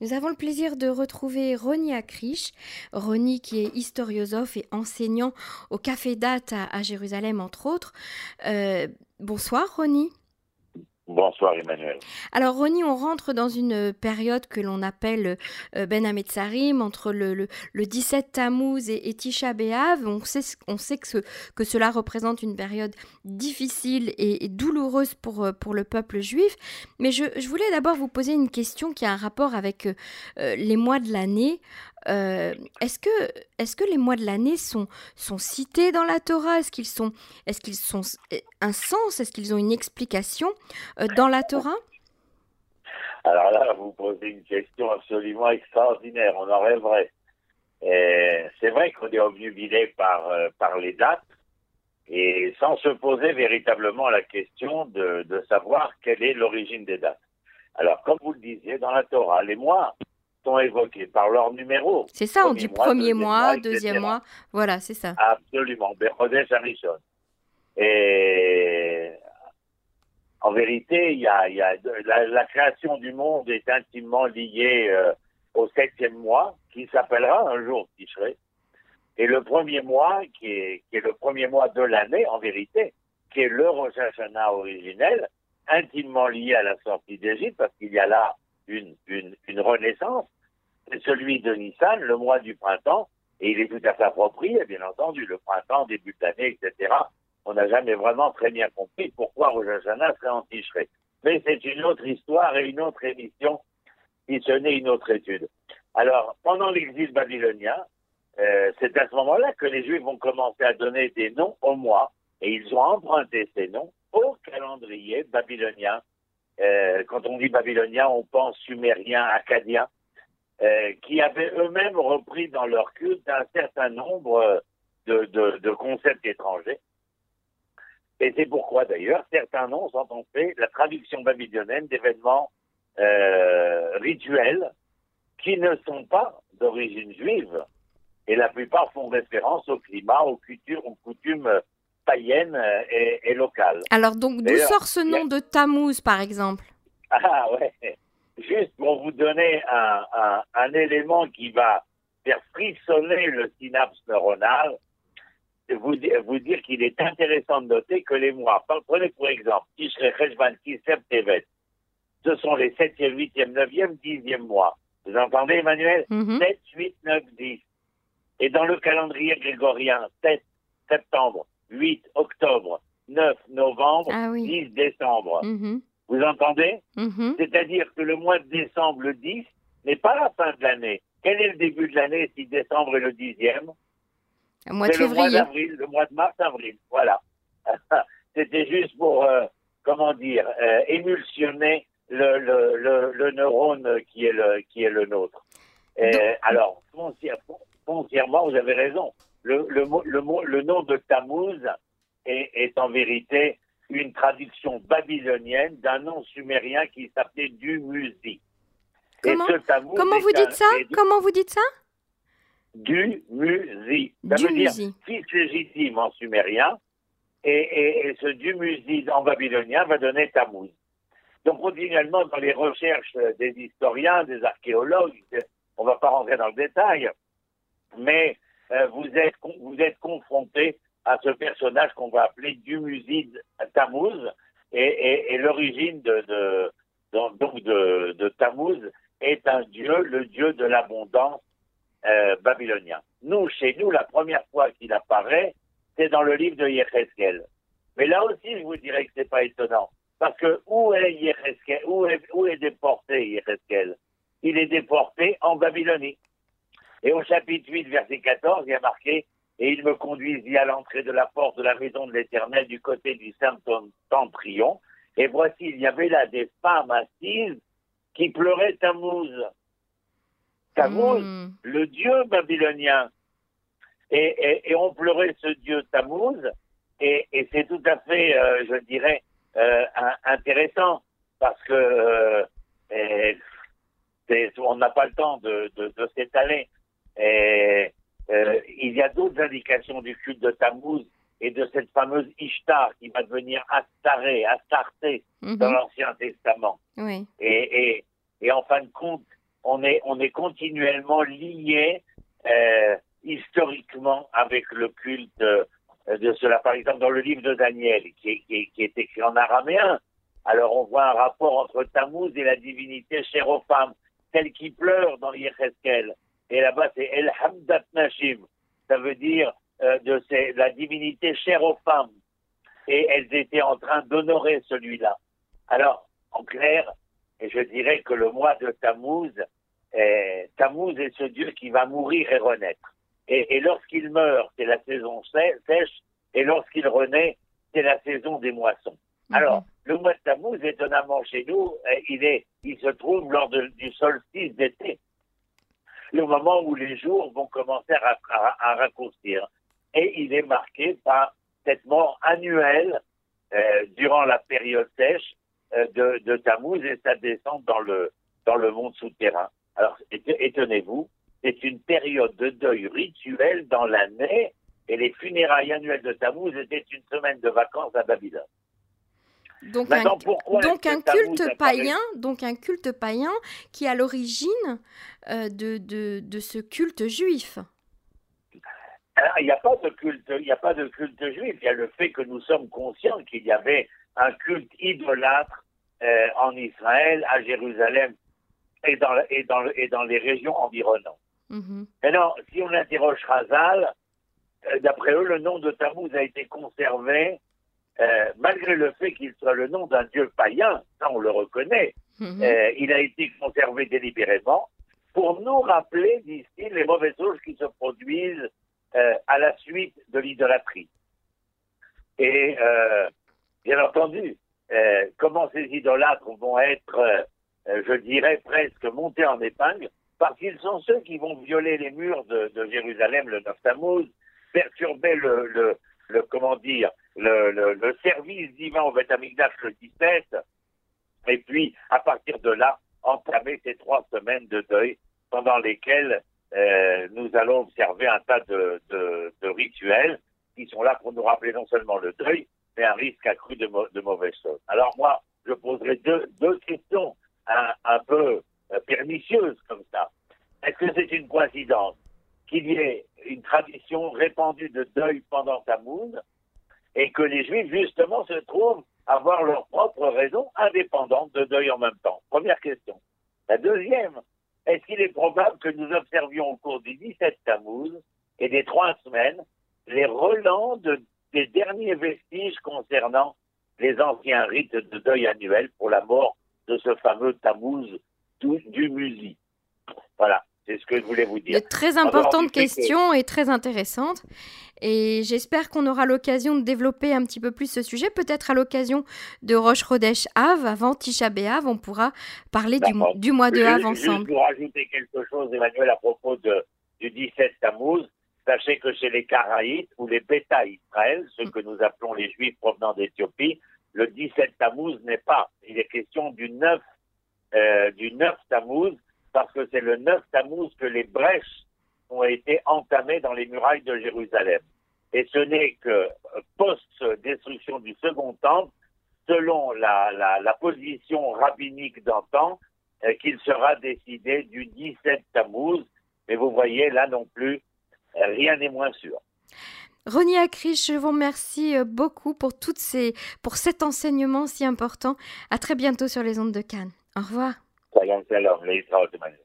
Nous avons le plaisir de retrouver Ronnie Akrish. Ronnie qui est historiosophe et enseignant au Café Date à, Jérusalem, entre autres. Euh, bonsoir Ronnie. Bonsoir Emmanuel. Alors Ronnie, on rentre dans une période que l'on appelle euh, Ben Hametzarim, entre le, le, 17 Tammuz et, Tisha B'Av. On sait, sait que, que, cela représente une période difficile et, douloureuse pour, euh, pour le peuple juif. Mais je, je voulais d'abord vous poser une question qui a un rapport avec euh, les mois de l'année. Euh, est-ce que, est que les mois de l'année sont, sont cités dans la Torah? Est-ce qu'ils sont, est qu'ils sont un sens? Est-ce qu'ils ont une explication euh, dans la Torah? Alors là, vous posez une question absolument extraordinaire. On en rêverait. C'est vrai qu'on est obnubilé par, euh, par les dates et sans se poser véritablement la question de, de savoir quelle est l'origine des dates. Alors, comme vous le disiez, dans la Torah, les mois sont évoqués par leur numéro. C'est ça, on dit premier mois, deuxième mois, voilà, c'est ça. Absolument, Bechodesh Harishon. Et en vérité, y a, y a la, création du monde est intimement liée euh, au septième mois, qui s'appellera un jour Tishrei. Et le premier mois, qui est, qui est le premier mois de l'année, en vérité, qui est le Rosh Hashanah originel, intimement lié à la sortie d'Égypte, parce qu'il y a là une, une, une renaissance, c'est celui de Nissan, le mois du printemps, et il est tout à fait approprié, bien entendu, le printemps, début d'année, etc. On n'a jamais vraiment très bien compris pourquoi Rosh Hashanah serait. Mais c'est une autre histoire et une autre émission, si ce n'est une autre étude. Alors, pendant l'exil babylonien, euh, c'est à ce moment-là que les Juifs vont commencer à donner des noms au mois, et ils ont emprunté ces noms au calendrier babylonien. Euh, quand on dit babylonien, on pense sumérien, acadien. Euh, qui avaient eux-mêmes repris dans leur culte un certain nombre de, de, de concepts étrangers. Et c'est pourquoi d'ailleurs certains noms sont en fait la traduction babylonienne d'événements euh, rituels qui ne sont pas d'origine juive. Et la plupart font référence au climat, aux coutumes, aux coutumes païennes et, et locales. Alors donc d'où sort ce nom de Tammuz par exemple? Ah ouais juste pour vous donner un, un, un, élément qui va faire frissonner le synapse neuronal, vous, vous dire qu'il est intéressant de noter que les mois, prenez pour exemple, Tishre, Cheshvan, Kislev, Tevet, ce sont les 7e, 8e, 9e, 10e mois. Vous entendez, Emmanuel? 7, 8, 9, 10. Et dans le calendrier grégorien, 7 septembre, 8 octobre, 9 novembre, 10 ah décembre. Mm-hmm. Vous entendez mm-hmm. C'est-à-dire que le mois de décembre, le 10, n'est pas la fin de l'année. Quel est le début de l'année si décembre est le dixième Le mois de février. Le mois d'avril, le mois de mars-avril. Voilà. C'était juste pour, euh, comment dire, euh, émulsionner le, le, le, le, neurone qui est le, qui est le nôtre. alors, foncièrement, vous avez raison. Le, le, le, le nom de Tammuz est, est en vérité une traduction babylonienne d'un nom sumérien qui s'appelait Dumuzi. Comment, Comment vous dites ça Comment vous dites ça Dumuzi. Ça veut dire fils légitime en sumérien. Et, et, ce Dumuzi en babylonien va donner Tammuz. Donc, continuellement, dans les recherches des historiens, des archéologues, on ne va pas rentrer dans le détail, mais euh, vous êtes, vous êtes confrontés à ce personnage qu'on va appeler Dumuzi Tammuz et, l'origine de, donc de, Tammuz est un dieu, le dieu de l'abondance euh, babylonien. Nous, chez nous, la première fois qu'il apparaît, c'est dans le livre de Yecheskel. Mais là aussi, je vous dirais que c'est pas étonnant. Parce que où est où est, où est déporté Yecheskel Il est déporté en Babylonie. Et au chapitre 8, verset 14, il y a marqué et il me conduisit à l'entrée de la porte de la maison de l'Éternel du côté du Saint-Temprion. Et voici, il y avait là des femmes assises qui pleuraient Tammuz. Tammuz, le dieu babylonien. Et, on pleurait ce dieu Tammuz, et, c'est tout à fait, euh, je dirais, euh, intéressant, parce que euh, on n'a pas le temps de, de, de s'étaler. Et euh, il y a d'autres indications du culte de Tammuz et de cette fameuse Ishtar qui va devenir Astaré, Astarté mhm. dans l'Ancien Testament. Oui. Et, et, et, en fin de compte, on est, on est continuellement lié euh, historiquement avec le culte de cela. Par exemple, dans le livre de Daniel, qui est, qui est, écrit en araméen, alors on voit un rapport entre Tammuz et la divinité chère aux femmes, celle qui pleure dans Yecheskel. Et là-bas, c'est El Hamdat Nashim. Ça veut dire euh, de la divinité chère aux femmes. Et elles étaient en train d'honorer celui-là. Alors, en clair, je dirais que le mois de Tammuz, eh, Tammuz est ce Dieu qui va mourir et renaître. Et, lorsqu'il meurt, c'est la saison sèche, et lorsqu'il renaît, c'est la saison des moissons. Mhm. Alors, le mois de Tammuz, étonnamment chez nous, eh, il, est, il se trouve lors du solstice d'été, le moment où les jours vont commencer à, raccourcir. Et il est marqué par cette mort annuelle euh, durant la période sèche euh, de, de Tammuz et sa descente dans le, dans le monde souterrain. Alors, étonnez-vous, c'est une période de deuil rituel dans l'année et les funérailles annuelles de Tammuz étaient une semaine de vacances à Babylone. Donc, un, donc un culte païen, donc un culte païen qui est à l'origine euh, de, de, de, ce culte juif. il n'y a pas de culte, il n'y a pas de culte juif. Il y a le fait que nous sommes conscients qu'il y avait un culte idolâtre euh, en Israël, à Jérusalem et dans, et dans, et dans les régions environnantes. Mm Maintenant, si on interroge Razal, euh, d'après eux, le nom de Tammuz a été conservé euh, malgré le fait qu'il soit le nom d'un dieu païen, ça on le reconnaît. Mhm. Euh, il a été conservé délibérément pour nous rappeler, disent-ils, les mauvaises choses qui se produisent à la suite de l'idolâtrie. Et bien entendu, comment ces idolâtres vont être, je dirais, presque montés en épingle parce qu'ils sont ceux qui vont violer les murs de, Jérusalem le 9 Tammuz, perturber le, le, comment dire, le, service divin au Beth le 17, et puis à partir de là, entamer ces trois semaines de deuil pendant lesquelles euh, nous allons observer un tas de, rituels qui sont là pour nous rappeler non seulement le deuil, mais un risque accru de, mauvaises choses. Alors moi, je poserai deux, questions un, un peu euh, pernicieuse comme ça. Est-ce que c'est une coïncidence qu'il y ait une tradition répandue de deuil pendant Tammuz et que les Juifs, justement, se trouvent avoir leur propre raison indépendante de deuil en même temps Première question. La deuxième, est-ce qu'il est probable que nous observions au cours du 17 Tammuz et des trois semaines les relents des derniers vestiges concernant les anciens rites de deuil annuel pour la mort de ce fameux Tammuz du Musi? Voilà, c'est ce que je voulais vous dire. De très importante question et très intéressante. Et j'espère qu'on aura l'occasion de développer un petit peu plus ce sujet. Peut-être à l'occasion de Roche Rodesh Av, avant Tisha B'Av, on pourra parler du, du, mois de Av ensemble. Juste pour rajouter quelque chose, Emmanuel, à propos de, du 17 Tammuz. Sachez que chez les Karaïtes ou les Beta Israël, ceux que nous appelons les Juifs provenant d'Éthiopie, le 17 Tammuz n'est pas. Il est question du 9 euh, du 9 Tammuz, parce que c'est le 9 Tammuz que les brèches ont été entamées dans les murailles de Jérusalem. Et ce n'est que euh, post-destruction du second temple, selon la, position rabbinique d'antan, euh, qu'il sera décidé du 17 Tammuz. Mais vous voyez, là non plus, rien n'est moins sûr. René Akrish, je vous remercie beaucoup pour, toutes ces, pour cet enseignement si important. À très bientôt sur les ondes de Cannes. Au revoir. 时间先留你一条，怎么样？